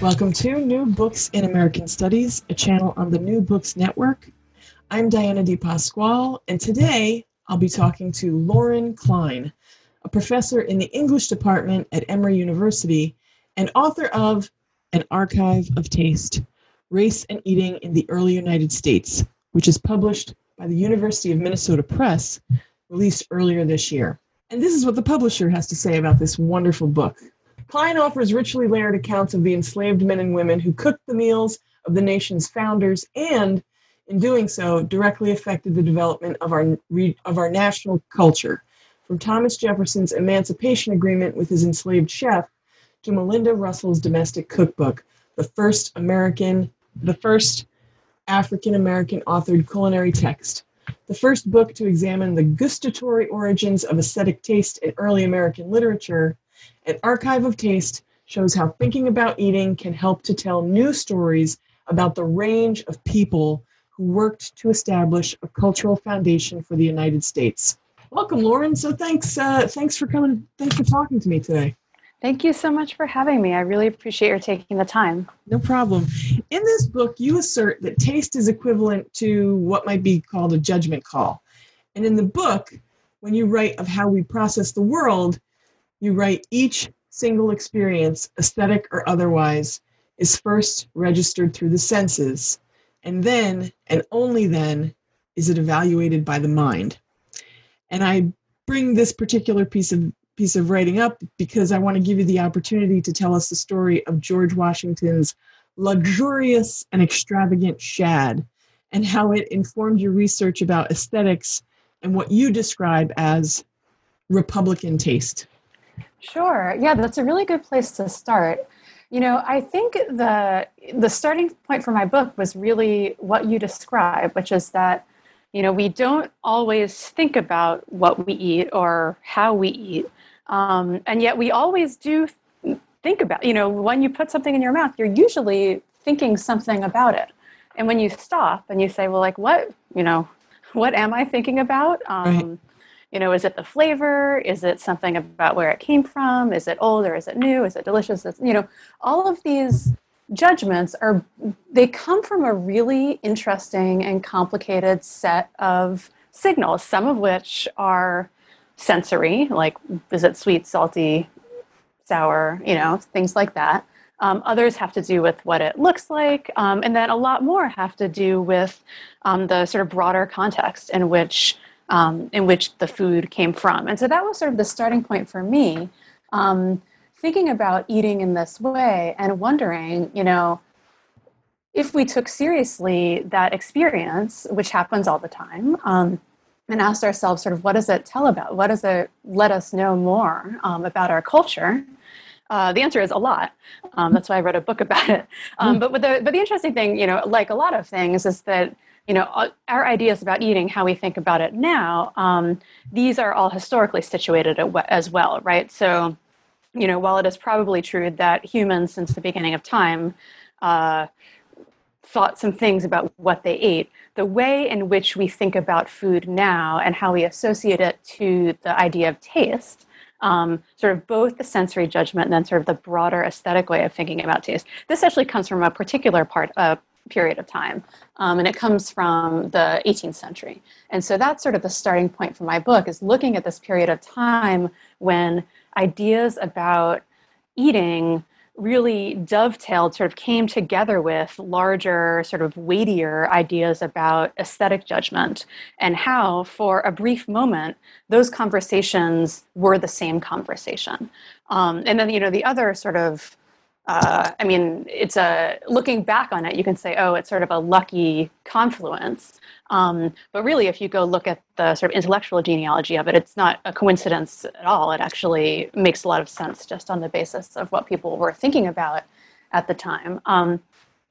Welcome to New Books in American Studies, a channel on the New Books Network. I'm Diana Di Pasquale, and today I'll be talking to Lauren Klein, a professor in the English department at Emory University and author of An Archive of Taste Race and Eating in the Early United States, which is published by the University of Minnesota Press, released earlier this year. And this is what the publisher has to say about this wonderful book. Klein offers richly layered accounts of the enslaved men and women who cooked the meals of the nation's founders and, in doing so, directly affected the development of our, of our national culture. From Thomas Jefferson's Emancipation Agreement with his enslaved chef to Malinda Russell's domestic cookbook, the first American, the first African American authored culinary text, the first book to examine the gustatory origins of aesthetic taste in early American literature, an archive of taste shows how thinking about eating can help to tell new stories about the range of people who worked to establish a cultural foundation for the United States. Welcome, Lauren. So thanks, uh, thanks for coming. Thanks for talking to me today. Thank you so much for having me. I really appreciate your taking the time. No problem. In this book, you assert that taste is equivalent to what might be called a judgment call. And in the book, when you write of how we process the world, you write each single experience, aesthetic or otherwise, is first registered through the senses, and then, and only then, is it evaluated by the mind. And I bring this particular piece of piece of writing up because I want to give you the opportunity to tell us the story of George Washington's luxurious and extravagant shad and how it informed your research about aesthetics and what you describe as Republican taste. Sure. Yeah, that's a really good place to start. You know, I think the the starting point for my book was really what you describe, which is that you know we don't always think about what we eat or how we eat, um, and yet we always do think about. You know, when you put something in your mouth, you're usually thinking something about it, and when you stop and you say, "Well, like what?" You know, what am I thinking about? Um, right you know is it the flavor? Is it something about where it came from? Is it old or is it new? Is it delicious? It's, you know all of these judgments are they come from a really interesting and complicated set of signals some of which are sensory like is it sweet salty sour you know things like that. Um, others have to do with what it looks like um, and then a lot more have to do with um, the sort of broader context in which um, in which the food came from. And so that was sort of the starting point for me, um, thinking about eating in this way and wondering, you know, if we took seriously that experience, which happens all the time, um, and asked ourselves, sort of, what does it tell about? What does it let us know more um, about our culture? Uh, the answer is a lot. Um, that's why I wrote a book about it. Um, mm. but, the, but the interesting thing, you know, like a lot of things, is that you know, uh, our ideas about eating, how we think about it now, um, these are all historically situated as well, right? So, you know, while it is probably true that humans, since the beginning of time, uh, thought some things about what they ate, the way in which we think about food now and how we associate it to the idea of taste. Um, sort of both the sensory judgment and then sort of the broader aesthetic way of thinking about taste. This actually comes from a particular part, uh, period of time. Um, and it comes from the 18th century. And so that's sort of the starting point for my book is looking at this period of time when ideas about eating really dovetailed, sort of came together with larger, sort of weightier ideas about aesthetic judgment, and how, for a brief moment, those conversations were the same conversation. Um, and then, you know, the other sort of uh, I mean, it's a looking back on it, you can say, oh, it's sort of a lucky confluence. Um, but really, if you go look at the sort of intellectual genealogy of it, it's not a coincidence at all. It actually makes a lot of sense just on the basis of what people were thinking about at the time. Um,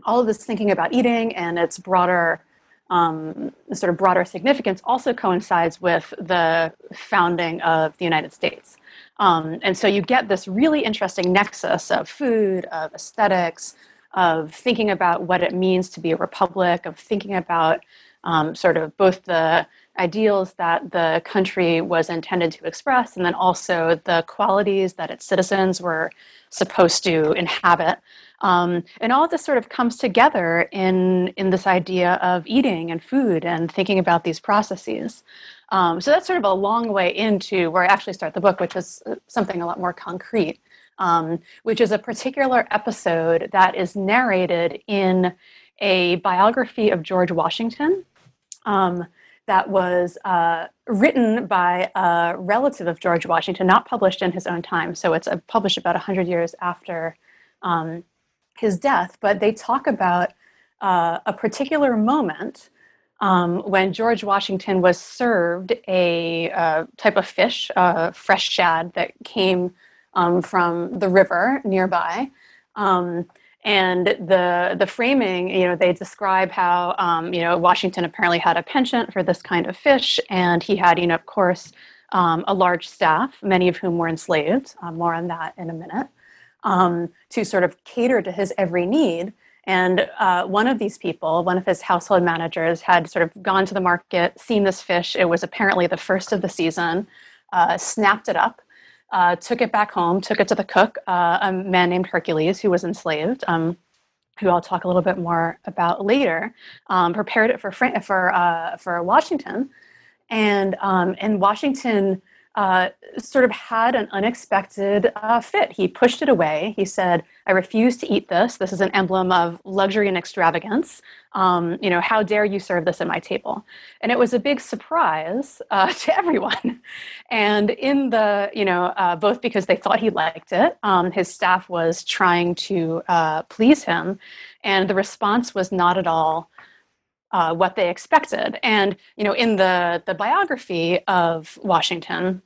all of this thinking about eating and its broader um, sort of broader significance also coincides with the founding of the United States. Um, and so you get this really interesting nexus of food, of aesthetics, of thinking about what it means to be a republic, of thinking about um, sort of both the ideals that the country was intended to express, and then also the qualities that its citizens were supposed to inhabit. Um, and all of this sort of comes together in, in this idea of eating and food and thinking about these processes. Um, so that's sort of a long way into where I actually start the book, which is uh, something a lot more concrete, um, which is a particular episode that is narrated in a biography of George Washington um, that was uh, written by a relative of George Washington, not published in his own time. So it's uh, published about 100 years after um, his death. But they talk about uh, a particular moment um, when George Washington was served a uh, type of fish, uh, fresh shad that came um, from the river nearby. Um, and the the framing, you know, they describe how um, you know Washington apparently had a penchant for this kind of fish, and he had, you know, of course, um, a large staff, many of whom were enslaved. Uh, more on that in a minute. Um, to sort of cater to his every need. And uh, one of these people, one of his household managers, had sort of gone to the market, seen this fish. It was apparently the first of the season, uh, snapped it up, uh, took it back home, took it to the cook, uh, a man named Hercules, who was enslaved. Um, who I'll talk a little bit more about later, um, prepared it for for uh, for Washington, and um, and Washington uh, sort of had an unexpected uh, fit. He pushed it away. He said, "I refuse to eat this. This is an emblem of luxury and extravagance. Um, you know, how dare you serve this at my table?" And it was a big surprise uh, to everyone. And in the, you know, uh, both because they thought he liked it, um, his staff was trying to uh, please him, and the response was not at all. Uh, what they expected. And you know, in the the biography of Washington,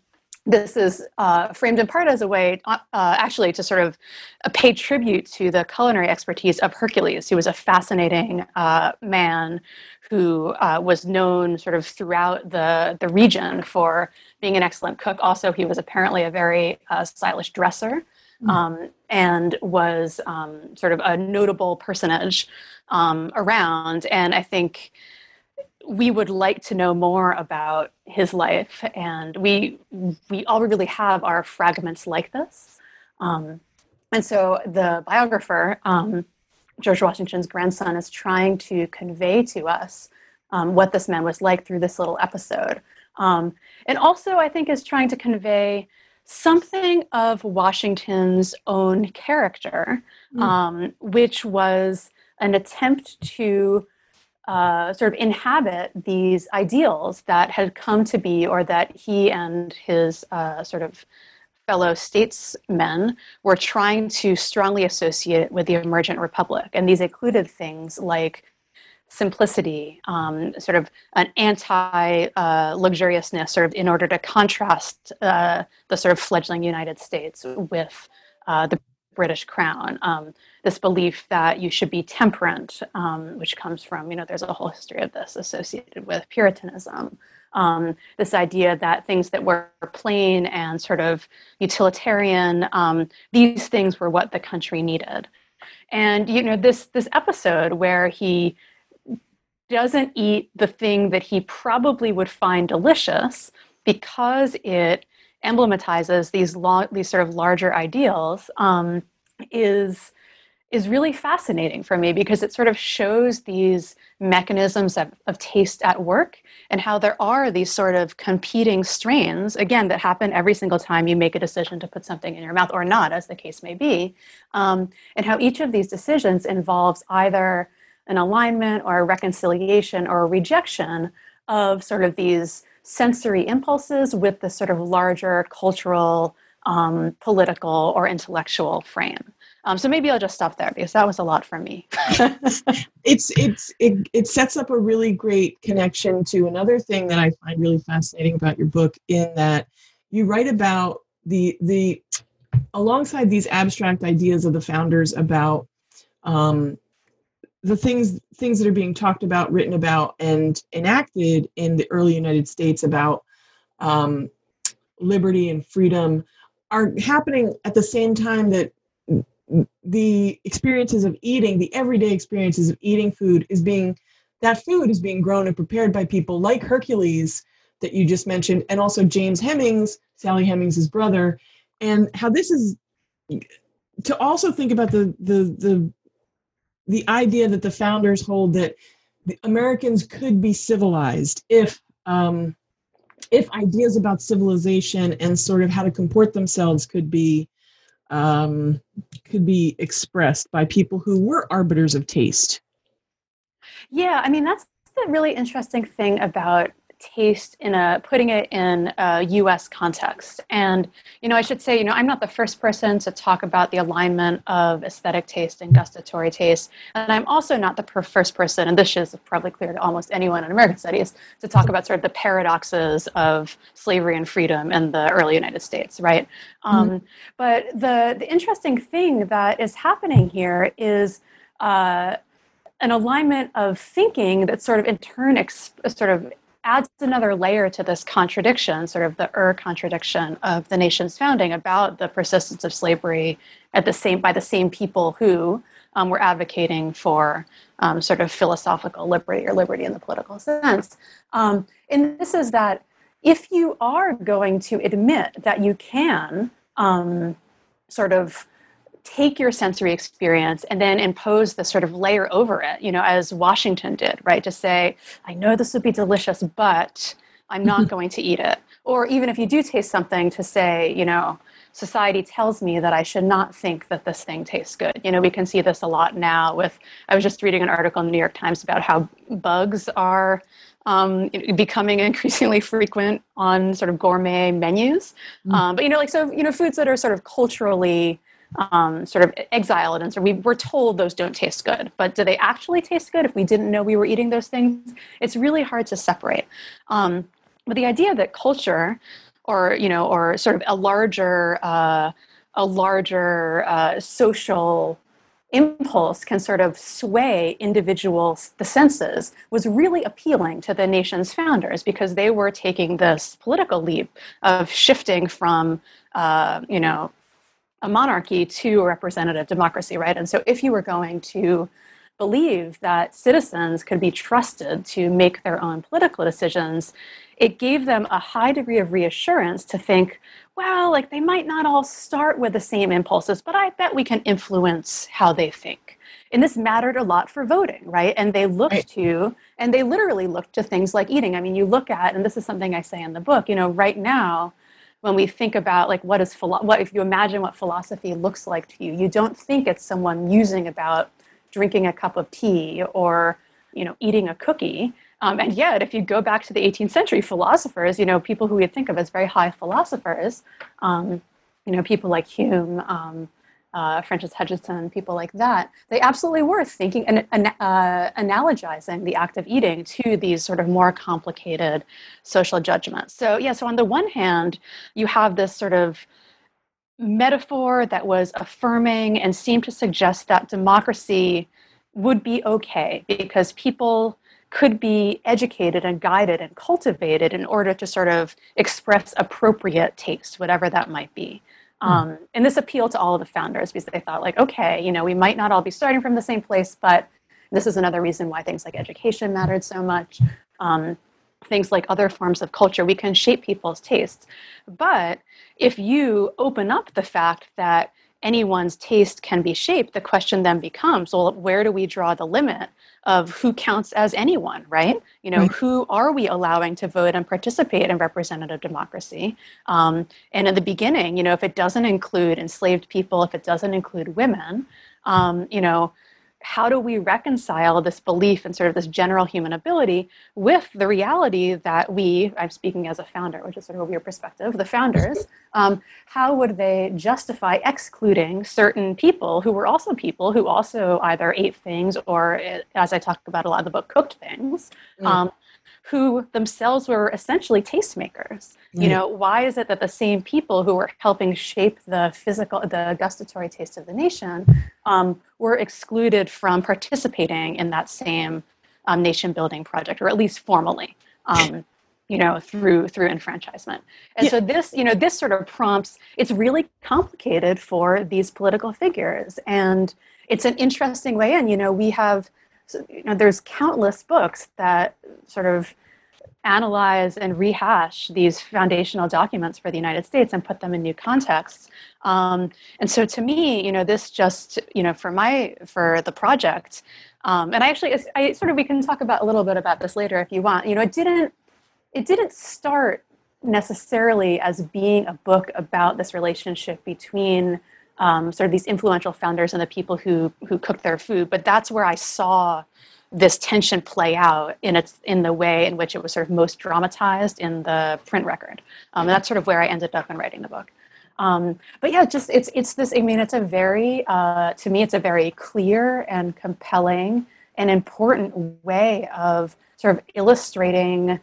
this is uh, framed in part as a way, uh, actually, to sort of uh, pay tribute to the culinary expertise of Hercules, who was a fascinating uh, man who uh, was known sort of throughout the, the region for being an excellent cook. Also, he was apparently a very stylish dresser. Mm. Um, and was um, sort of a notable personage um, around. And I think we would like to know more about his life, and we we all really have our fragments like this. Um, and so the biographer, um, George Washington's grandson, is trying to convey to us what this man was like through this little episode, um, and also I think is trying to convey something of Washington's own character, mm. which was an attempt to uh, sort of inhabit these ideals that had come to be, or that he and his uh, sort of fellow statesmen were trying to strongly associate with the emergent republic. And these included things like simplicity, um, sort of an anti uh, luxuriousness, sort of in order to contrast uh, the sort of fledgling United States with uh, the British crown. Um, this belief that you should be temperate, um, which comes from, you know, there's a whole history of this associated with Puritanism. Um, this idea that things that were plain and sort of utilitarian, um, these things were what the country needed. And, you know, this, this episode where he doesn't eat the thing that he probably would find delicious because it emblematizes these these sort of larger ideals um, is is really fascinating for me because it sort of shows these mechanisms of, of taste at work and how there are these sort of competing strains again that happen every single time you make a decision to put something in your mouth or not as the case may be um, and how each of these decisions involves either an alignment or a reconciliation or a rejection of sort of these sensory impulses with the sort of larger cultural, um, political, or intellectual frame. Um, so maybe I'll just stop there because that was a lot for me. it's it's it, it sets up a really great connection to another thing that I find really fascinating about your book in that you write about the the alongside these abstract ideas of the founders about um, the things things that are being talked about, written about, and enacted in the early United States about um, liberty and freedom are happening at the same time that the experiences of eating, the everyday experiences of eating food, is being that food is being grown and prepared by people like Hercules that you just mentioned, and also James Hemings, Sally Hemings' brother, and how this is to also think about the the the the idea that the founders hold that the Americans could be civilized if um, if ideas about civilization and sort of how to comport themselves could be um, could be expressed by people who were arbiters of taste. Yeah, I mean that's the really interesting thing about taste in a putting it in a US context. And you know, I should say, you know, I'm not the first person to talk about the alignment of aesthetic taste and gustatory taste, and I'm also not the per- first person, and this is probably clear to almost anyone in American studies, to talk about sort of the paradoxes of slavery and freedom in the early United States, right? Mm-hmm. Um, but the the interesting thing that is happening here is. Uh, an alignment of thinking that sort of in turn ex- sort of adds another layer to this contradiction, sort of the er contradiction of the nation's founding about the persistence of slavery at the same by the same people who um, were advocating for um, sort of philosophical liberty or liberty in the political sense. Um, and this is that if you are going to admit that you can um, sort of take your sensory experience and then impose the sort of layer over it, you know, as Washington did, right? To say, I know this would be delicious, but I'm not going to eat it. Or even if you do taste something, to say, you know, society tells me that I should not think that this thing tastes good. You know, we can see this a lot now with, I was just reading an article in the New York Times about how bugs are um, becoming increasingly frequent on sort of gourmet menus. Mm. Um, but, you know, like, so, you know, foods that are sort of culturally um, sort of exiled. And so we were told those don't taste good. But do they actually taste good? If we didn't know we were eating those things it's really hard to separate. Um, but the idea that culture or you know or sort of a larger uh, a larger uh, social impulse can sort of sway individuals the senses was really appealing to the nation's founders because they were taking this political leap of shifting from uh, you know a monarchy to a representative democracy, right? And so if you were going to believe that citizens could be trusted to make their own political decisions, it gave them a high degree of reassurance to think, well, like they might not all start with the same impulses, but I bet we can influence how they think. And this mattered a lot for voting, right? And they looked right. to, and they literally looked to things like eating. I mean, you look at, and this is something I say in the book, you know, right now, when we think about like what is philo- what if you imagine what philosophy looks like to you you don't think it's someone musing about drinking a cup of tea or you know eating a cookie. Um, and yet if you go back to the 18th century philosophers you know people who we think of as very high philosophers um, you know people like hume um, uh, Francis Hutcheson, people like that, they absolutely were thinking and uh, analogizing the act of eating to these sort of more complicated social judgments. So, yeah, so on the one hand, you have this sort of metaphor that was affirming and seemed to suggest that democracy would be okay because people could be educated and guided and cultivated in order to sort of express appropriate taste, whatever that might be. Hmm. Um, and this appealed to all of the founders because they thought, like, okay, you know, we might not all be starting from the same place, but this is another reason why things like education mattered so much. Um, things like other forms of culture, we can shape people's tastes. But if you open up the fact that anyone's taste can be shaped, the question then becomes, well, where do we draw the limit of who counts as anyone, right? You know, right. who are we allowing to vote and participate in representative democracy? Um, and in the beginning, you know, if it doesn't include enslaved people, if it doesn't include women, um, you know, how do we reconcile this belief and sort of this general human ability with the reality that we, I'm speaking as a founder, which is sort of a weird perspective, the founders, um, how would they justify excluding certain people who were also people who also either ate things or, as I talk about a lot in the book, cooked things? Mm. Um, who themselves were essentially tastemakers. You know, why is it that the same people who were helping shape the physical, the gustatory taste of the nation, um, were excluded from participating in that same um, nation building project, or at least formally? Um, you know through through enfranchisement and yeah. so this you know this sort of prompts it's really complicated for these political figures and it's an interesting way and you know we have you know, there's countless books that sort of analyze and rehash these foundational documents for the United States and put them in new contexts. Um, and so to me, you know, this just, you know, for my, for the project, um, and I actually, I sort of, we can talk about a little bit about this later if you want, you know, it didn't, it didn't start necessarily as being a book about this relationship between um, sort of these influential founders and the people who who cook their food. But that's where I saw this tension play out in its in the way in which it was sort of most dramatized in the print record. Um, and that's sort of where I ended up in writing the book. Um, but yeah, just it's it's this. I mean, it's a very uh, to me, it's a very clear and compelling and important way of sort of illustrating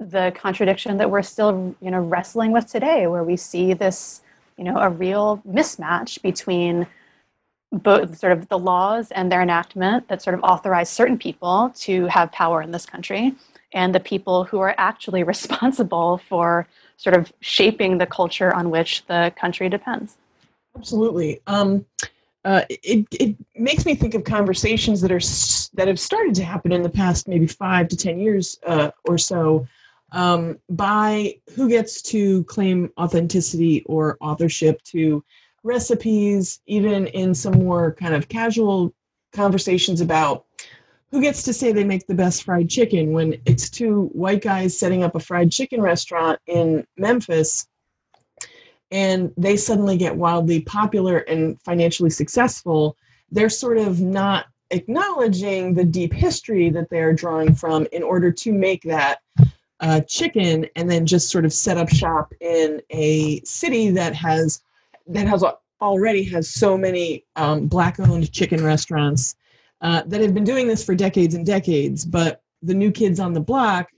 the contradiction that we're still you know wrestling with today, where we see this you know a real mismatch between both sort of the laws and their enactment that sort of authorize certain people to have power in this country and the people who are actually responsible for sort of shaping the culture on which the country depends. Absolutely. Um, uh, it, it makes me think of conversations that are that have started to happen in the past maybe five to ten years uh, or so um, by who gets to claim authenticity or authorship to recipes, even in some more kind of casual conversations about who gets to say they make the best fried chicken when it's two white guys setting up a fried chicken restaurant in Memphis and they suddenly get wildly popular and financially successful, they're sort of not acknowledging the deep history that they're drawing from in order to make that uh, chicken and then just sort of set up shop in a city that has that has already has so many um, black owned chicken restaurants uh, that have been doing this for decades and decades. But the new kids on the block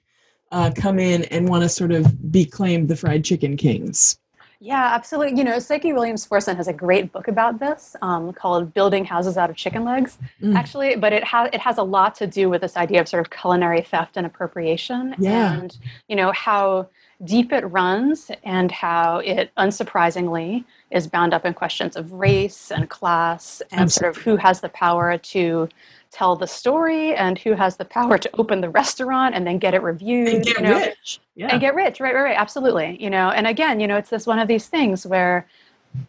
uh, come in and want to sort of be claimed the fried chicken kings yeah, absolutely. You know, Psyche Williams Forson has a great book about this um, called "Building Houses Out of Chicken Legs," mm. actually. But it has it has a lot to do with this idea of sort of culinary theft and appropriation, yeah. and you know how deep it runs, and how it unsurprisingly is bound up in questions of race and class, and absolutely. sort of who has the power to tell the story and who has the power to open the restaurant and then get it reviewed and get you know, rich. Yeah. and get rich. Right right right. Absolutely. You know and again you know it's this one of these things where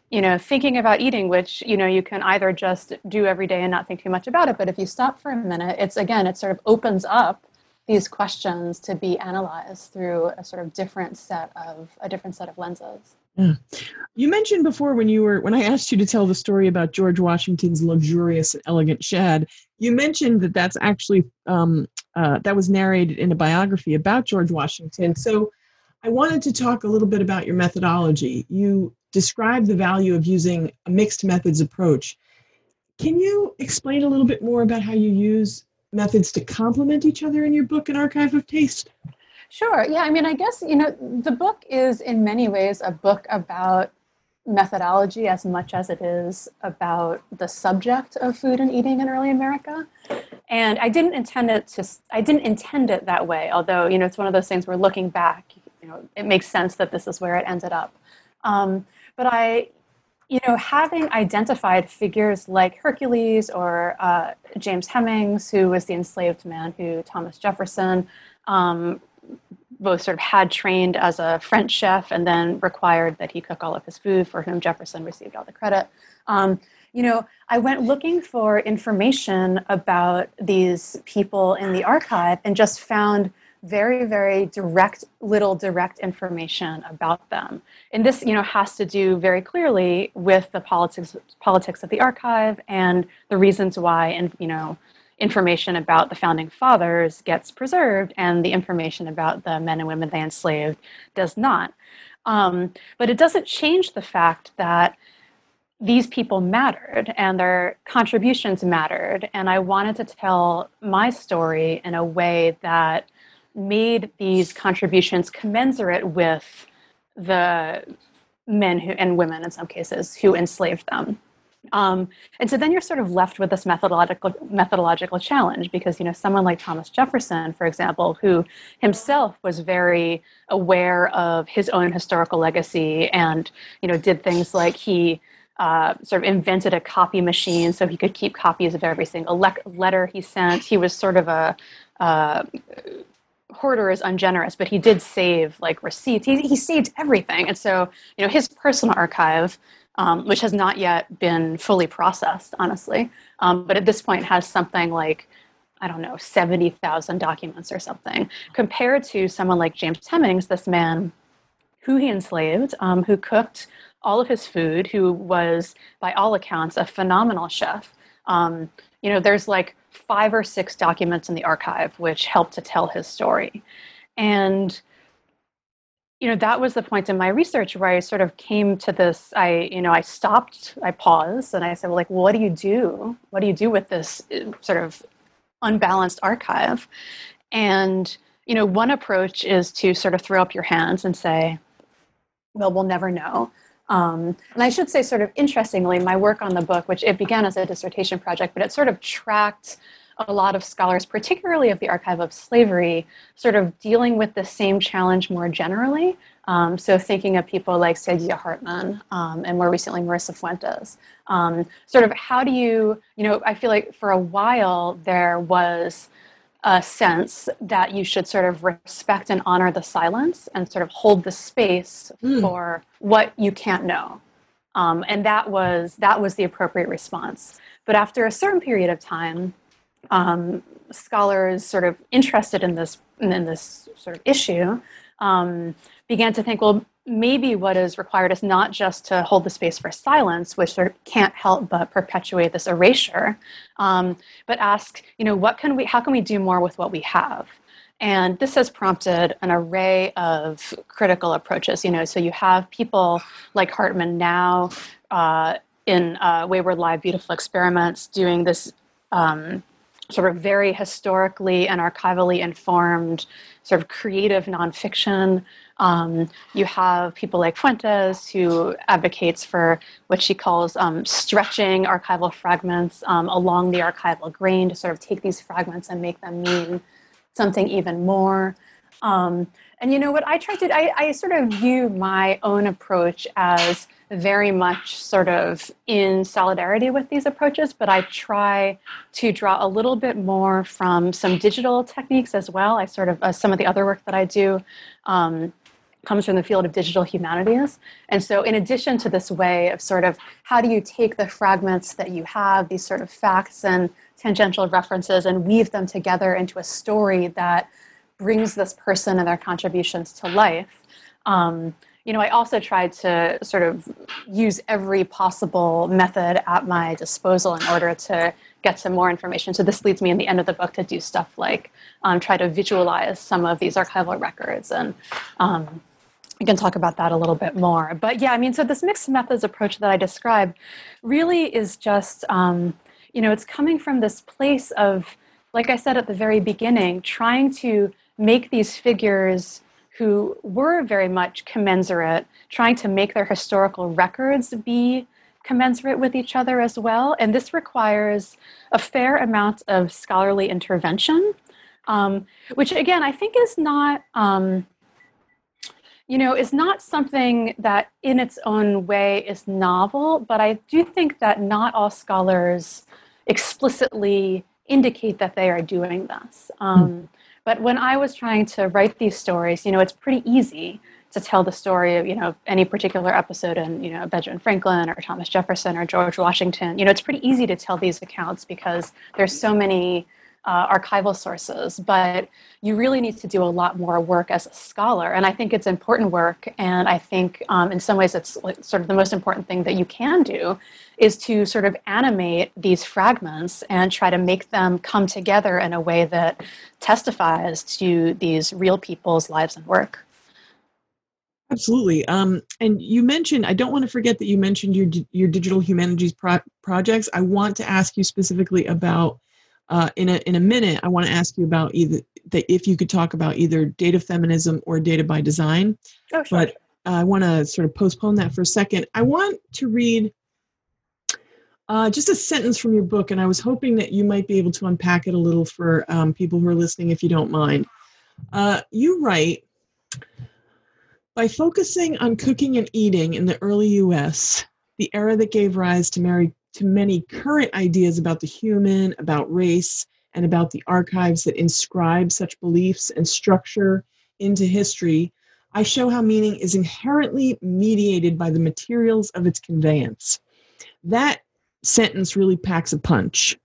you know thinking about eating which you know you can either just do every day and not think too much about it but if you stop for a minute it's again it sort of opens up these questions to be analyzed through a sort of different set of a different set of lenses yeah. You mentioned before when you were when I asked you to tell the story about George Washington's luxurious and elegant shad, you mentioned that that's actually um, uh, that was narrated in a biography about George Washington. So I wanted to talk a little bit about your methodology. You describe the value of using a mixed methods approach. Can you explain a little bit more about how you use methods to complement each other in your book, An Archive of Taste? Sure. Yeah. I mean, I guess, you know, the book is in many ways a book about methodology as much as it is about the subject of food and eating in early America. And I didn't intend it to, I didn't intend it that way, although, you know, it's one of those things where looking back, you know, it makes sense that this is where it ended up. Um, but I, you know, having identified figures like Hercules or uh, James Hemings, who was the enslaved man who Thomas Jefferson um, both sort of had trained as a French chef and then required that he cook all of his food, for whom Jefferson received all the credit. Um, you know, I went looking for information about these people in the archive and just found very, very direct, little direct information about them. And this, you know, has to do very clearly with the politics politics of the archive and the reasons why, and you know, information about the founding fathers gets preserved and the information about the men and women they enslaved does not. Um, but it doesn't change the fact that these people mattered and their contributions mattered. And I wanted to tell my story in a way that made these contributions commensurate with the men who, and women in some cases who enslaved them. Um, and so then you're sort of left with this methodological methodological challenge because you know someone like Thomas Jefferson, for example, who himself was very aware of his own historical legacy and you know did things like he uh, sort of invented a copy machine so he could keep copies of every single le- letter he sent. He was sort of a uh, hoarder is ungenerous, but he did save like receipts. He, he saved everything. And so, you know, his personal archive, um, which has not yet been fully processed, honestly, um, but at this point has something like, I don't know, 70,000 documents or something, compared to someone like James Hemings, this man who he enslaved, um, who cooked all of his food, who was, by all accounts, a phenomenal chef. Um, you know, there's like five or six documents in the archive which help to tell his story. And you know that was the point in my research where i sort of came to this i you know i stopped i paused and i said well like what do you do? What do you do with this uh, sort of unbalanced archive? And you know one approach is to sort of throw up your hands and say well we'll never know. Um, and I should say, sort of interestingly, my work on the book, which it began as a dissertation project, but it sort of tracked a lot of scholars, particularly of the archive of slavery, sort of dealing with the same challenge more generally. Um, so thinking of people like Saidiya Hartman um, and more recently Marisa Fuentes. Um, sort of how do you, you know, I feel like for a while there was a sense that you should sort of respect and honor the silence and sort of hold the space mm. for what you can't know. Um, and that was that was the appropriate response. But after a certain period of time, um, scholars sort of interested in this in this sort of issue um, began to think, well, maybe what is required is not just to hold the space for silence, which sort of can't help but perpetuate this erasure, um, but ask, you know, what can we, how can we do more with what we have? And this has prompted an array of critical approaches. You know, so you have people like Hartman now uh, in uh, Wayward Live Beautiful Experiments doing this um, sort of very historically and archivally informed sort of creative nonfiction um, you have people like Fuentes, who advocates for what she calls um, stretching archival fragments um, along the archival grain to sort of take these fragments and make them mean something even more. Um, and you know what I try to, I, I sort of view my own approach as very much sort of in solidarity with these approaches, but I try to draw a little bit more from some digital techniques as well. I sort of, uh, some of the other work that I do, um, comes from the field of digital humanities. And so, in addition to this way of sort of how do you take the fragments that you have, these sort of facts and tangential references, and weave them together into a story that brings this person and their contributions to life. Um, you know, I also tried to sort of use every possible method at my disposal in order to get some more information. So this leads me in the end of the book to do stuff like um, try to visualize some of these archival records and um, we can talk about that a little bit more. But yeah, I mean, so this mixed methods approach that I described really is just, um, you know, it's coming from this place of, like I said at the very beginning, trying to make these figures who were very much commensurate, trying to make their historical records be commensurate with each other as well. And this requires a fair amount of scholarly intervention, um, which again, I think is not. Um, you know, is not something that in its own way is novel, but I do think that not all scholars explicitly indicate that they are doing this. Um, mm. But when I was trying to write these stories, you know, it's pretty easy to tell the story of, you know, any particular episode in, you know, Benjamin Franklin or Thomas Jefferson or George Washington. You know, it's pretty easy to tell these accounts because there's so many uh, archival sources, but you really need to do a lot more work as a scholar. And I think it's important work. And I think um, in some ways it's sort of the most important thing that you can do is to sort of animate these fragments and try to make them come together in a way that testifies to these real people's lives and work. Absolutely. Um, and you mentioned, I don't want to forget that you mentioned your, your digital humanities pro- projects. I want to ask you specifically about uh, in a in a minute, I want to ask you about either that if you could talk about either data feminism or data by design. Oh, sure. But I want to sort of postpone that for a second. I want to read uh, just a sentence from your book, and I was hoping that you might be able to unpack it a little for um, people who are listening, if you don't mind. Uh, you write by focusing on cooking and eating in the early U.S the era that gave rise to, many, to many current ideas about the human, about race, and about the archives that inscribe such beliefs and structure into history, I show how meaning is inherently mediated by the materials of its conveyance. That sentence really packs a punch.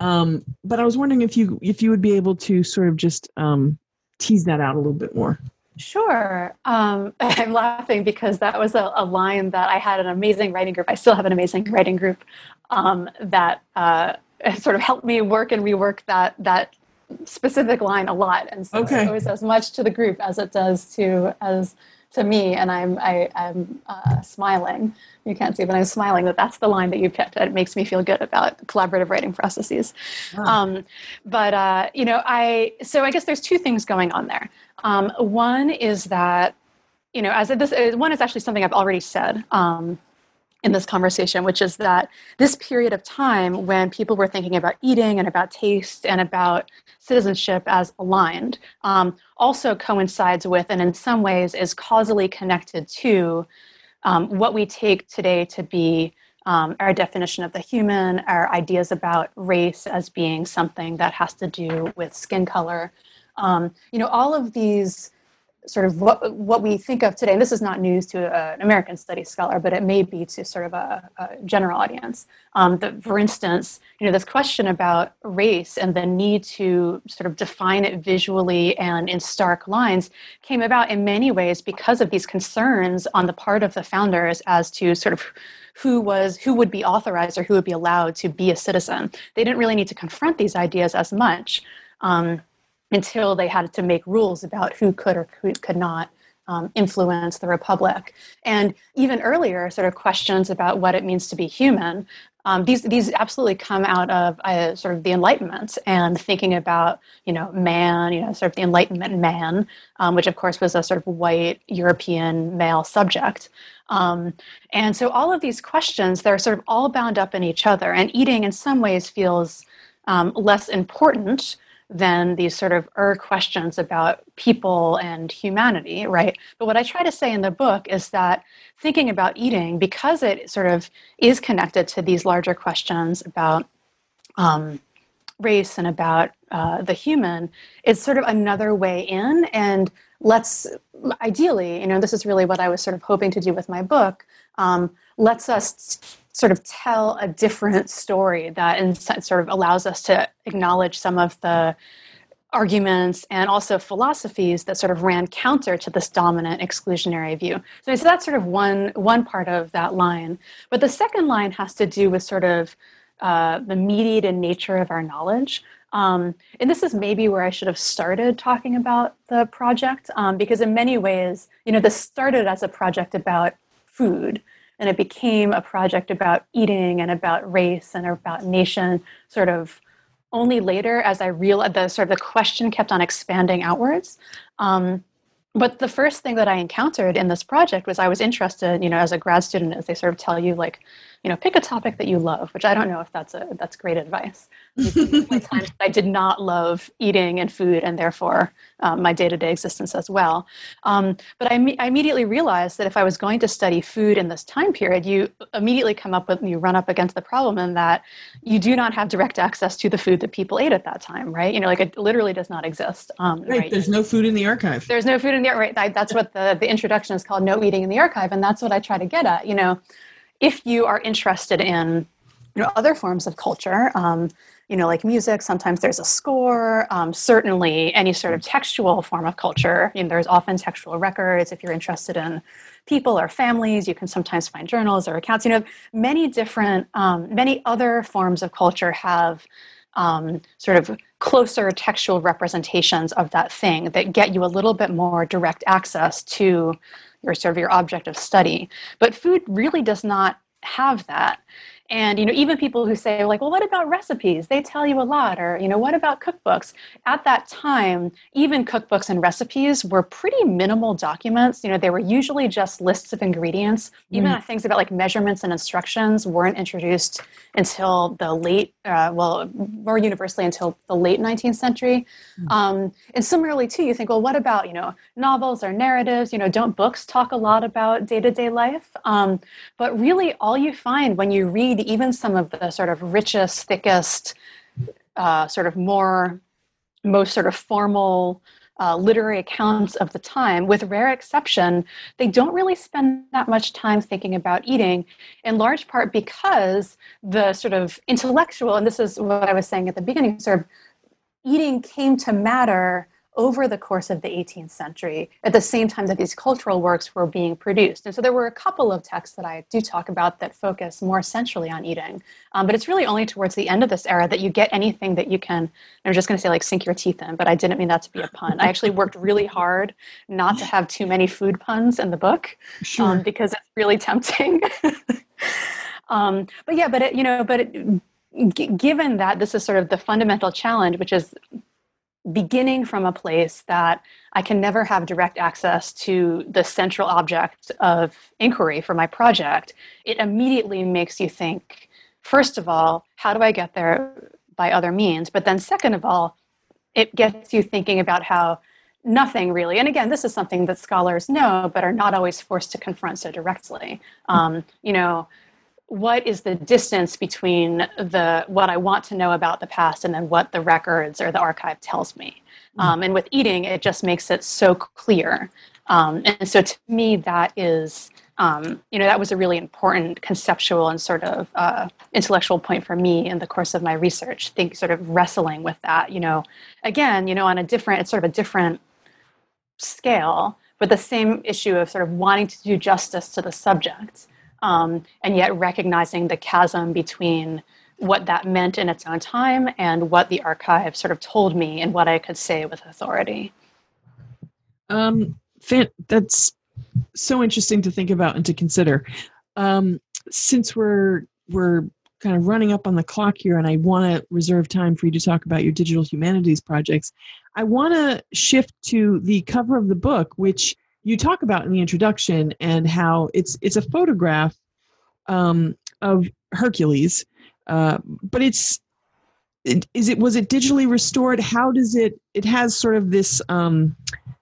Um, but I was wondering if you if you would be able to sort of just um, tease that out a little bit more. Sure. Um, I'm laughing because that was a, a, line that I had an amazing writing group. I still have an amazing writing group um, that uh, sort of helped me work and rework that that specific line a lot. And so okay. it owes as much to the group as it does to as to me. And I'm I, am uh, smiling. You can't see, but I'm smiling that that's the line that you picked. It makes me feel good about collaborative writing processes. Um, but uh, you know, I so I guess there's two things going on there. Um, one is that, you know, as this uh, one is actually something I've already said um, in this conversation, which is that this period of time when people were thinking about eating and about taste and about citizenship as aligned um, also coincides with and in some ways is causally connected to um, what we take today to be um, our definition of the human, our ideas about race as being something that has to do with skin color, um, you know, all of these sort of what, what we think of today, and this is not news to an American studies scholar, but it may be to sort of a, a general audience. Um, for instance, you know, this question about race and the need to sort of define it visually and in stark lines came about in many ways because of these concerns on the part of the founders as to sort of who was who would be authorized or who would be allowed to be a citizen. They didn't really need to confront these ideas as much. Um, until they had to make rules about who could or who could not um, influence the republic. And even earlier, sort of questions about what it means to be human. Um, these these absolutely come out of uh, sort of the Enlightenment and thinking about you know man, you know sort of the Enlightenment man, um, which of course was a sort of white European male subject. Um, and so all of these questions, they're sort of all bound up in each other. And eating, in some ways, feels um, less important than these sort of er questions about people and humanity, right? But what I try to say in the book is that thinking about eating, because it sort of is connected to these larger questions about um, race and about uh, the human, is sort of another way in. And let's, ideally, you know, this is really what I was sort of hoping to do with my book, um, lets us sort of tell a different story that in, sort of allows us to acknowledge some of the arguments and also philosophies that sort of ran counter to this dominant exclusionary view. So, so that's sort of one one part of that line. But the second line has to do with sort of uh, the mediated nature of our knowledge. Um, and this is maybe where I should have started talking about the project, um, because in many ways, you know, this started as a project about food, and it became a project about eating and about race and about nation sort of only later as i realized the sort of the question kept on expanding outwards. Um, but the first thing that i encountered in this project was i was interested you know as a grad student as they sort of tell you like you know pick a topic that you love which i don't know if that's a that's great advice i did not love eating and food and therefore um, my day-to-day existence as well. Um, but I, I, immediately realized that if i was going to study food in this time period you immediately come up with you run up against the problem in that you do not have direct access to the food that people ate at that time right? You know like it literally does not exist um, right, right, there's no food in the archive. There's no food in the right that's what the, the introduction is called no eating in the archive and that's what i try to get at you know. If you are interested in you know other forms of culture um, you know like music sometimes there's a score um, certainly any sort of textual form of culture you know, there's often textual records. If you're interested in people or families you can sometimes find journals or accounts. You know many different um, many other forms of culture have um, sort of closer textual representations of that thing that get you a little bit more direct access to your sort of your object of study. But food really does not have that and you know even people who say like well what about recipes? They tell you a lot. Or you know what about cookbooks? At that time even cookbooks and recipes were pretty minimal documents. You know they were usually just lists of ingredients. Even mm. things about like measurements and instructions weren't introduced until the late uh, well more universally until the late 19th century. Mm. um, and similarly too you think well what about you know novels or narratives? You know don't books talk a lot about day-to-day life? Um, but really all all you find when you read even some of the sort of richest, thickest, uh, sort of more, most sort of formal uh, literary accounts of the time, with rare exception, they don't really spend that much time thinking about eating, in large part because the sort of intellectual, and this is what I was saying at the beginning, sort of eating came to matter over the course of the 18th century at the same time that these cultural works were being produced. And so there were a couple of texts that I do talk about that focus more centrally on eating. Um, but it's really only towards the end of this era that you get anything that you can, I'm just going to say like sink your teeth in, but I didn't mean that to be a pun. I actually worked really hard not to have too many food puns in the book sure. um, because it's really tempting. um, but yeah, but it, you know, but it, g- given that this is sort of the fundamental challenge, which is beginning from a place that I can never have direct access to the central object of inquiry for my project, it immediately makes you think, first of all, how do I get there by other means? But then, second of all, it gets you thinking about how nothing really, and again, this is something that scholars know but are not always forced to confront so directly. Um, you know, what is the distance between the what I want to know about the past and then what the records or the archive tells me. Mm. Um, and with eating, it just makes it so clear. Um, and so to me, that is, um, you know, that was a really important conceptual and sort of uh, intellectual point for me in the course of my research. Think sort of wrestling with that, you know, again, you know, on a different, it's sort of a different scale, but the same issue of sort of wanting to do justice to the subject um, and yet recognizing the chasm between what that meant in its own time and what the archive sort of told me and what I could say with authority. Um, that's so interesting to think about and to consider. Um, since we're we're kind of running up on the clock here, and I want to reserve time for you to talk about your digital humanities projects, I want to shift to the cover of the book, which you talk about in the introduction and how it's it's a photograph um, of Hercules, uh, but it's is it was it digitally restored? How does it? It has sort of this um,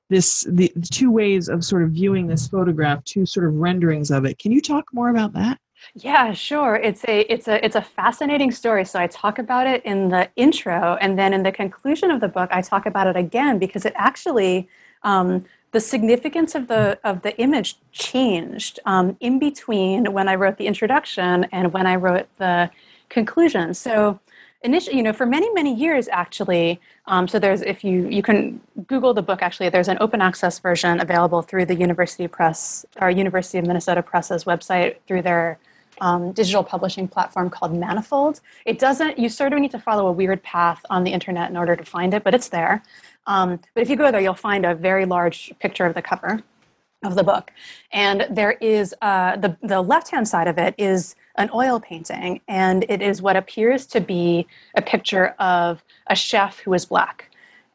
this the two ways of sort of viewing this photograph, two sort of renderings of it. Can you talk more about that? Yeah, sure. It's a it's a it's a fascinating story. So I talk about it in the intro, and then in the conclusion of the book, I talk about it again because it actually um, the significance of the of the image changed um, in between when I wrote the introduction and when I wrote the conclusion. So initially, you know, for many many years actually. Um, so there's if you you can Google the book. Actually, there's an open access version available through the University Press or University of Minnesota Press's website through their um, digital publishing platform called Manifold. It doesn't, you sort of need to follow a weird path on the internet in order to find it, but it's there. Um, but if you go there, you'll find a very large picture of the cover of the book. And there is uh, the, the left hand side of it is an oil painting, and it is what appears to be a picture of a chef who is black.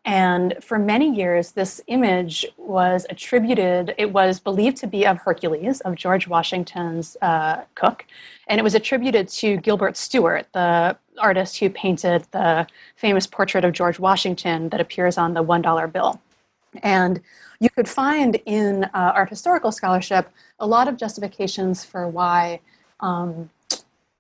And for many years, this image was attributed, it was believed to be of Hercules, of George Washington's uh, cook. And it was attributed to Gilbert Stuart, the artist who painted the famous portrait of George Washington that appears on the $1 bill. And you could find in uh, art historical scholarship a lot of justifications for why, um,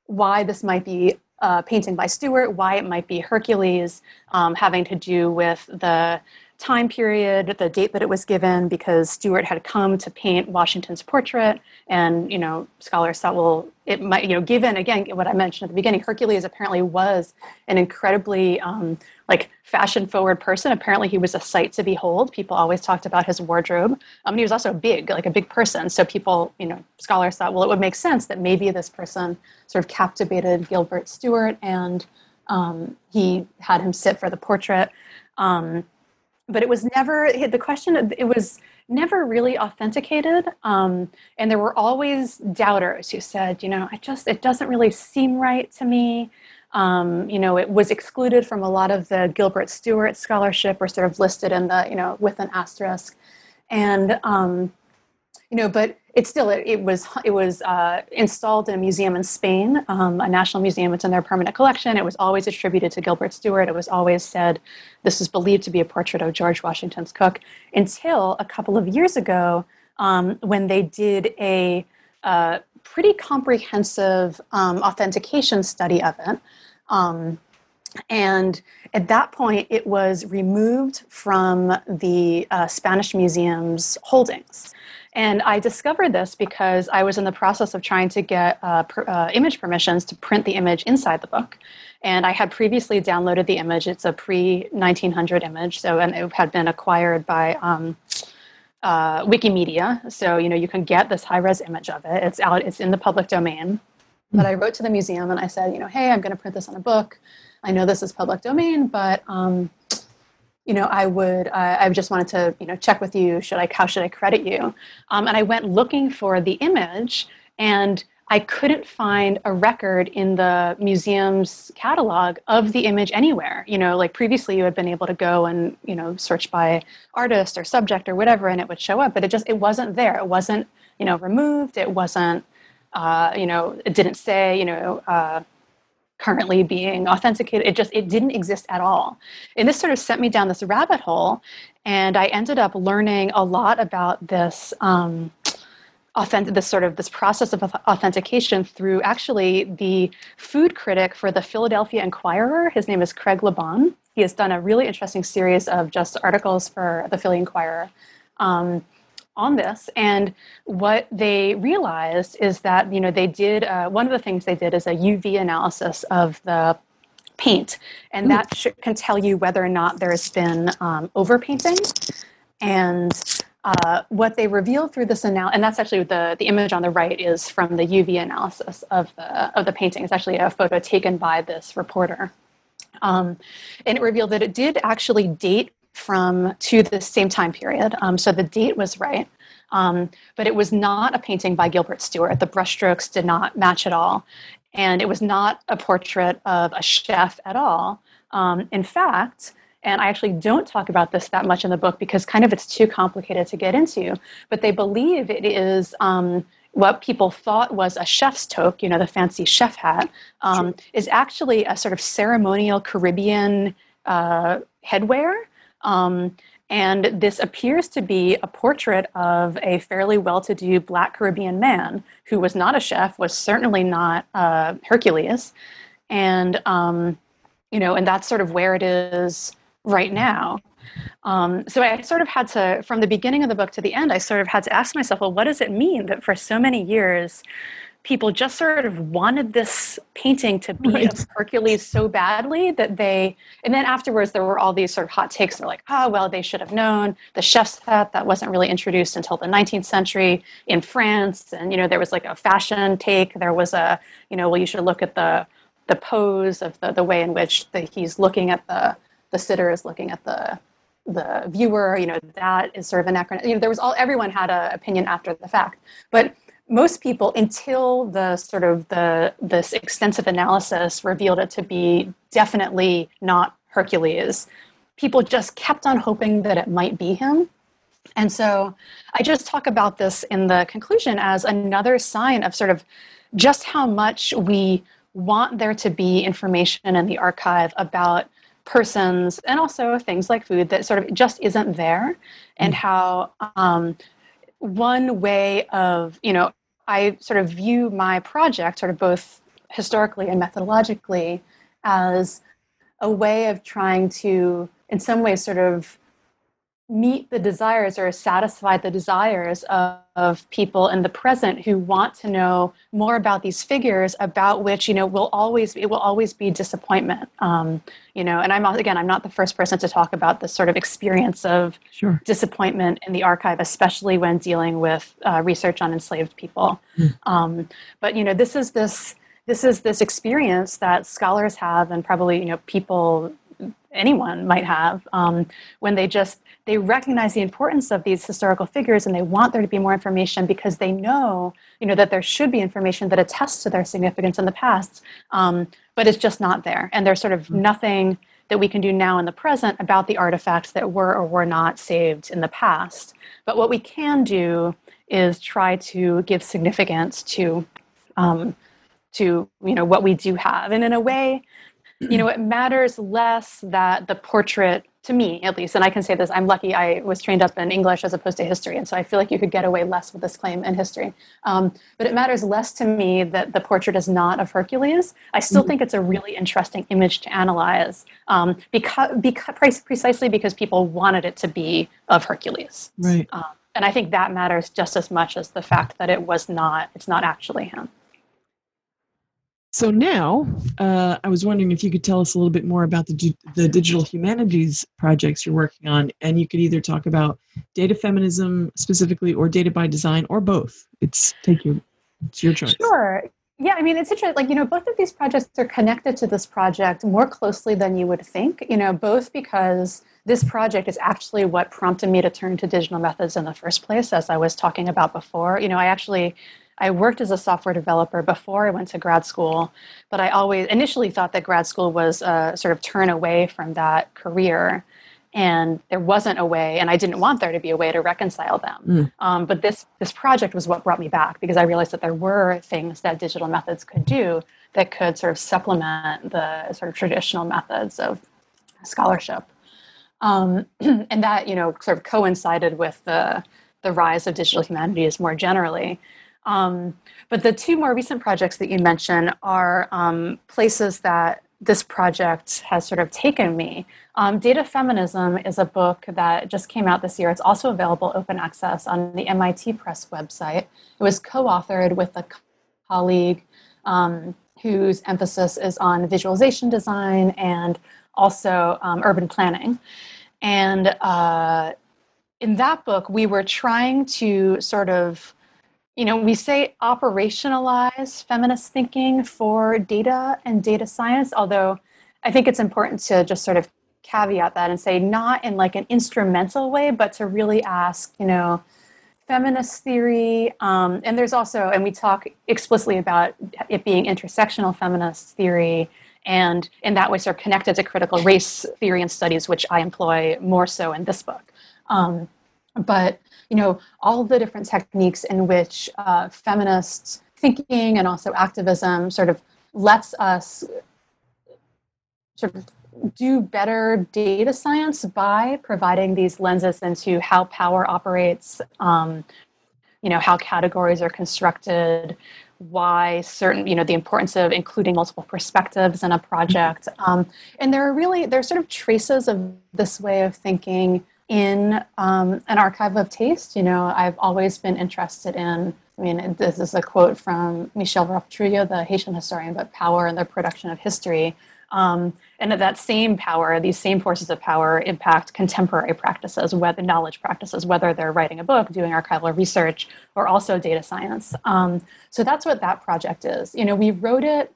why this might be uh, painting by Stuart, why it might be Hercules, um, having to do with the time period, the date that it was given, because Stuart had come to paint Washington's portrait, and you know scholars thought, well, it might, you know, given again what I mentioned at the beginning, Hercules apparently was an incredibly um, like fashion forward person. Apparently, he was a sight to behold. People always talked about his wardrobe. Um, he was also big, like a big person. So people, you know, scholars thought, well, it would make sense that maybe this person sort of captivated Gilbert Stuart, and um, he had him sit for the portrait. Um, but it was never the question it was never really authenticated um, and there were always doubters who said you know i just it doesn't really seem right to me. Um, you know it was excluded from a lot of the gilbert stuart scholarship or sort of listed in the you know with an asterisk. And um, you know but it still it, it was it was uh, installed in a museum in Spain, um, a national museum. It's in their permanent collection. It was always attributed to Gilbert Stuart. It was always said this is believed to be a portrait of George Washington's cook until a couple of years ago um, when they did a uh, pretty comprehensive um, authentication study of it. Um, and at that point, it was removed from the uh, Spanish Museum's holdings. And I discovered this because I was in the process of trying to get uh, uh, image permissions to print the image inside the book. And I had previously downloaded the image. It's a pre 1900 image, so and it had been acquired by um, uh, Wikimedia. So you know you can get this high res image of it. It's out. It's in the public domain. But I wrote to the museum and I said, you know, hey, I'm going to print this on a book. I know this is public domain, but um, you know, I would, uh, I just wanted to, you know, check with you. Should I, how should I credit you? Um, and I went looking for the image, and I couldn't find a record in the museum's catalog of the image anywhere. You know, like previously you had been able to go and, you know, search by artist or subject or whatever, and it would show up, but it just, it wasn't there. It wasn't, you know, removed. It wasn't, uh, you know, it didn't say, you know, uh, currently being authenticated. It just it didn't exist at all. And this sort of sent me down this rabbit hole and i ended up learning a lot about this um, authentic this sort of this process of authentication through actually the food critic for the philadelphia inquirer his name is Craig LaBan. He has done a really interesting series of just articles for the philly inquirer um, on this and what they realized is that you know they did uh, one of the things they did is a uv analysis of the paint and mm. that sh- can tell you whether or not there's been um, overpainting and uh, what they revealed through this analysis, and that's actually the, the image on the right is from the UV analysis of the of the painting. It's actually a photo taken by this reporter, um, and it revealed that it did actually date from to the same time period. Um, so the date was right. Um, but it was not a painting by Gilbert Stuart. The brushstrokes did not match at all. And it was not a portrait of a chef at all. Um, in fact, and I actually don't talk about this that much in the book because kind of it's too complicated to get into, but they believe it is um, what people thought was a chef's toque, you know, the fancy chef hat, um, sure. is actually a sort of ceremonial Caribbean uh, headwear um, and this appears to be a portrait of a fairly well to do black Caribbean man who was not a chef, was certainly not uh, Hercules. And, um, you know, and that's sort of where it is right now. Um, so I sort of had to, from the beginning of the book to the end, I sort of had to ask myself, well, what does it mean that for so many years, people just sort of wanted this painting to be right. of Hercules so badly that they, and then afterwards there were all these sort of hot takes. They're like, oh, well, they should have known the chef's hat that wasn't really introduced until the 19th century in France. And, you know, there was like a fashion take. There was a, you know, well, you should look at the, the pose of the, the way in which the, he's looking at the, the sitter is looking at the, the viewer, you know, that is sort of anachronistic. You know, there was all, everyone had an opinion after the fact. But most people until the sort of the this extensive analysis revealed it to be definitely not hercules people just kept on hoping that it might be him and so i just talk about this in the conclusion as another sign of sort of just how much we want there to be information in the archive about persons and also things like food that sort of just isn't there and mm. how um, one way of you know I sort of view my project, sort of both historically and methodologically, as a way of trying to, in some ways, sort of meet the desires or satisfy the desires of, of, people in the present who want to know more about these figures about which you know will always it will always be disappointment um, you know and i'm again i'm not the first person to talk about this sort of experience of sure. disappointment in the archive especially when dealing with uh, research on enslaved people mm. um, but you know this is this this is this experience that scholars have and probably you know people anyone might have um, when they just they recognize the importance of these historical figures and they want there to be more information because they know you know that there should be information that attests to their significance in the past um, but it's just not there. And there's sort of mm-hmm. nothing that we can do now in the present about the artifacts that were or were not saved in the past. But what we can do is try to give significance to um, to you know what we do have. And in a way you know it matters less that the portrait to me at least, and I can say this, I'm lucky I was trained up in English as opposed to history, and so I feel like you could get away less with this claim in history. Um, but it matters less to me that the portrait is not of Hercules. I still mm-hmm. think it's a really interesting image to analyze um, because, because, precisely because people wanted it to be of Hercules. Right. Um, and I think that matters just as much as the fact that it was not, it's not actually him. So now, uh, I was wondering if you could tell us a little bit more about the the digital humanities projects you're working on, and you could either talk about data feminism specifically, or data by design, or both. It's take your it's your choice. Sure. Yeah, I mean, it's interesting. Like, you know, both of these projects are connected to this project more closely than you would think. You know, both because this project is actually what prompted me to turn to digital methods in the first place, as I was talking about before. You know, I actually I worked as a software developer before I went to grad school, but I always initially thought that grad school was a sort of turn away from that career. And there wasn't a way, and I didn't want there to be a way to reconcile them. Mm. Um, but this this project was what brought me back because I realized that there were things that digital methods could do that could sort of supplement the sort of traditional methods of scholarship, um, and that you know sort of coincided with the the rise of digital humanities more generally. Um, but the two more recent projects that you mentioned are um, places that this project has sort of taken me. Um, Data Feminism is a book that just came out this year. It's also available open access on the MIT Press website. It was co authored with a colleague um, whose emphasis is on visualization design and also um, urban planning. And uh, in that book, we were trying to sort of you know, we say operationalize feminist thinking for data and data science, although I think it's important to just sort of caveat that and say not in like an instrumental way, but to really ask, you know, feminist theory. Um, and there's also, and we talk explicitly about it being intersectional feminist theory and in that way sort of connected to critical race theory and studies, which I employ more so in this book. Um, but you know all the different techniques in which uh, feminists thinking and also activism sort of lets us sort of do better data science by providing these lenses into how power operates um, you know how categories are constructed why certain you know the importance of including multiple perspectives in a project. Um, and there are really there's sort of traces of this way of thinking in um, an archive of taste. You know, I've always been interested in. I mean, this is a quote from Michel-Rolph Trouillot, the Haitian historian, but power and the production of history. Um, and that same power, these same forces of power, impact contemporary practices, whether knowledge practices, whether they're writing a book, doing archival research, or also data science. Um, so that's what that project is. You know, we wrote it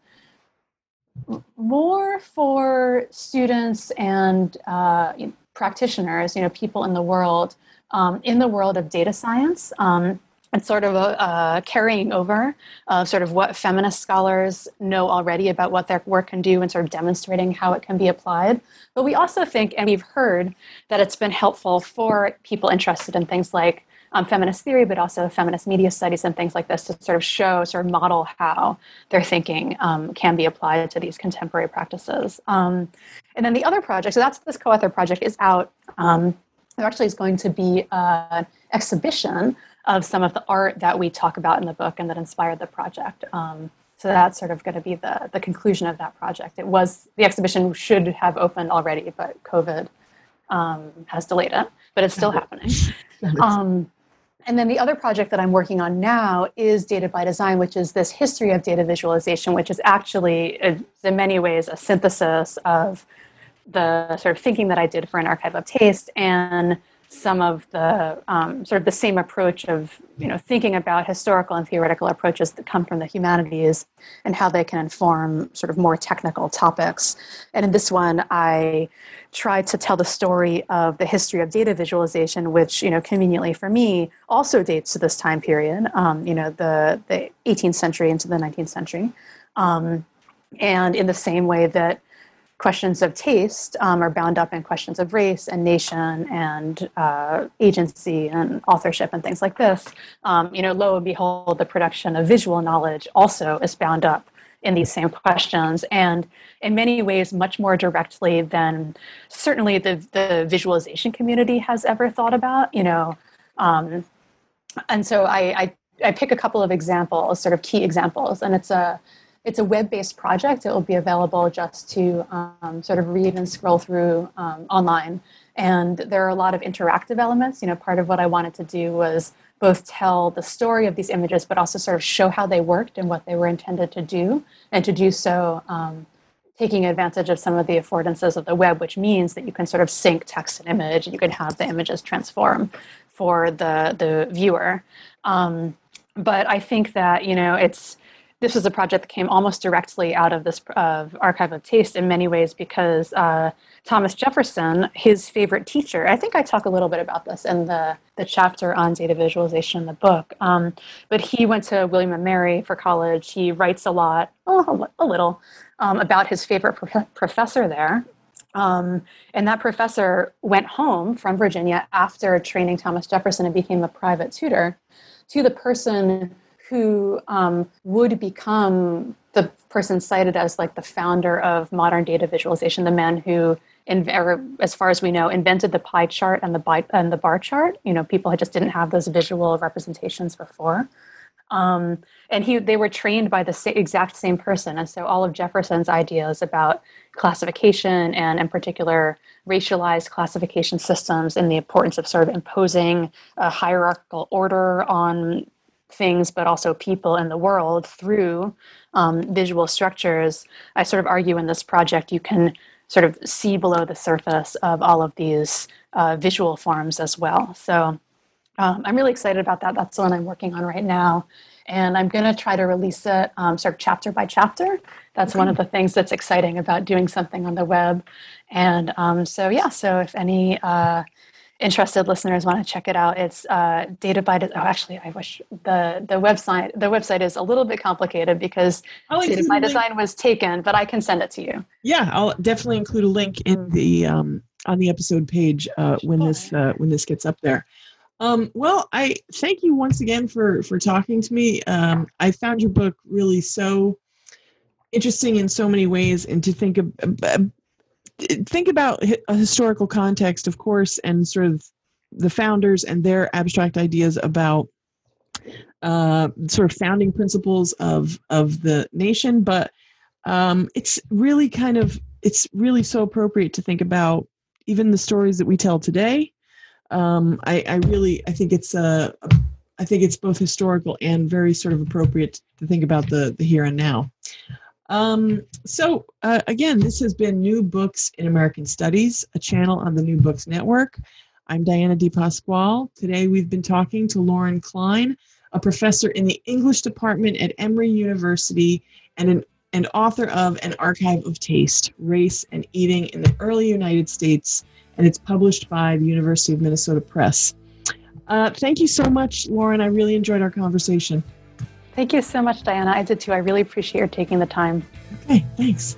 more for students and uh, practitioners, you know, people in the world, um, in the world of data science. Um, it's sort of a, a carrying over of sort of what feminist scholars know already about what their work can do and sort of demonstrating how it can be applied. But we also think, and we've heard, that it's been helpful for people interested in things like um, feminist theory, but also feminist media studies and things like this to sort of show, sort of model how their thinking um, can be applied to these contemporary practices. Um, and then the other project, so that's this co-author project is out. Um, there actually is going to be an exhibition of some of the art that we talk about in the book and that inspired the project. Um, so that's sort of going to be the, the conclusion of that project. It was the exhibition should have opened already, but COVID um, has delayed it, but it's still happening. Um, and then the other project that I'm working on now is Data by Design, which is this history of data visualization, which is actually, in many ways, a synthesis of the sort of thinking that I did for an archive of taste and some of the um, sort of the same approach of you know thinking about historical and theoretical approaches that come from the humanities and how they can inform sort of more technical topics. And in this one, I tried to tell the story of the history of data visualization, which you know conveniently for me also dates to this time period. Um, you know the the 18th century into the 19th century. Um, and in the same way that questions of taste um, are bound up in questions of race and nation and uh, agency and authorship and things like this. Um, you know, lo and behold, the production of visual knowledge also is bound up in these same questions and in many ways much more directly than certainly the, the visualization community has ever thought about you know um, and so I, I, I pick a couple of examples sort of key examples and it's a it's a web-based project. It will be available just to um, sort of read and scroll through um, online. And there are a lot of interactive elements. You know part of what i wanted to do was both tell the story of these images, but also sort of show how they worked and what they were intended to do, and to do so um, taking advantage of some of the affordances of the web, which means that you can sort of sync text and image, and you can have the images transform for the the viewer. Um, but I think that you know it's this was a project that came almost directly out of this uh, archive of taste in many ways because uh, Thomas Jefferson, his favorite teacher, I think I talk a little bit about this in the, the chapter on data visualization in the book, um, but he went to William and Mary for college. He writes a lot, oh, a little, um, about his favorite pro- professor there. Um, and that professor went home from Virginia after training Thomas Jefferson and became a private tutor to the person who um, would become the person cited as like the founder of modern data visualization, the man who, in, as far as we know, invented the pie chart and the bi- and the bar chart. You know, people just didn't have those visual representations before. Um, and he, they were trained by the sa- exact same person. And so all of Jefferson's ideas about classification and, in particular, racialized classification systems and the importance of sort of imposing a hierarchical order on things, but also people in the world through um, visual structures. I sort of argue in this project you can sort of see below the surface of all of these uh, visual forms as well. So um, I'm really excited about that. That's the one I'm working on right now. And I'm going to try to release it um, sort of chapter by chapter. That's one of the things that's exciting about doing something on the web. And um, so, yeah, so if any uh, interested listeners want to check it out, it's uh, data by. De- oh, actually, I wish the the website the website is a little bit complicated because i data by design was taken, but I can send it to you. Yeah, I'll definitely include a link in the um, on the episode page uh, when this uh, when this gets up there. Um, well, I thank you once again for for talking to me. Um, I found your book really so interesting in so many ways, and to think of, think about a historical context, of course, and sort of the founders and their abstract ideas about uh, sort of founding principles of of the nation. But um, it's really kind of it's really so appropriate to think about even the stories that we tell today. Um, I, I really I think it's a I think it's both historical and very sort of appropriate to think about the the here and now. Um, so, uh, again, this has been New Books in American Studies, a channel on the New Books Network. I'm Diana DePasquale. Today we've been talking to Lauren Klein, a professor in the English department at Emory University and an and author of An Archive of Taste Race and Eating in the Early United States, and it's published by the University of Minnesota Press. Uh, thank you so much, Lauren. I really enjoyed our conversation. Thank you so much, Diana. I did too. I really appreciate your taking the time. Okay, thanks.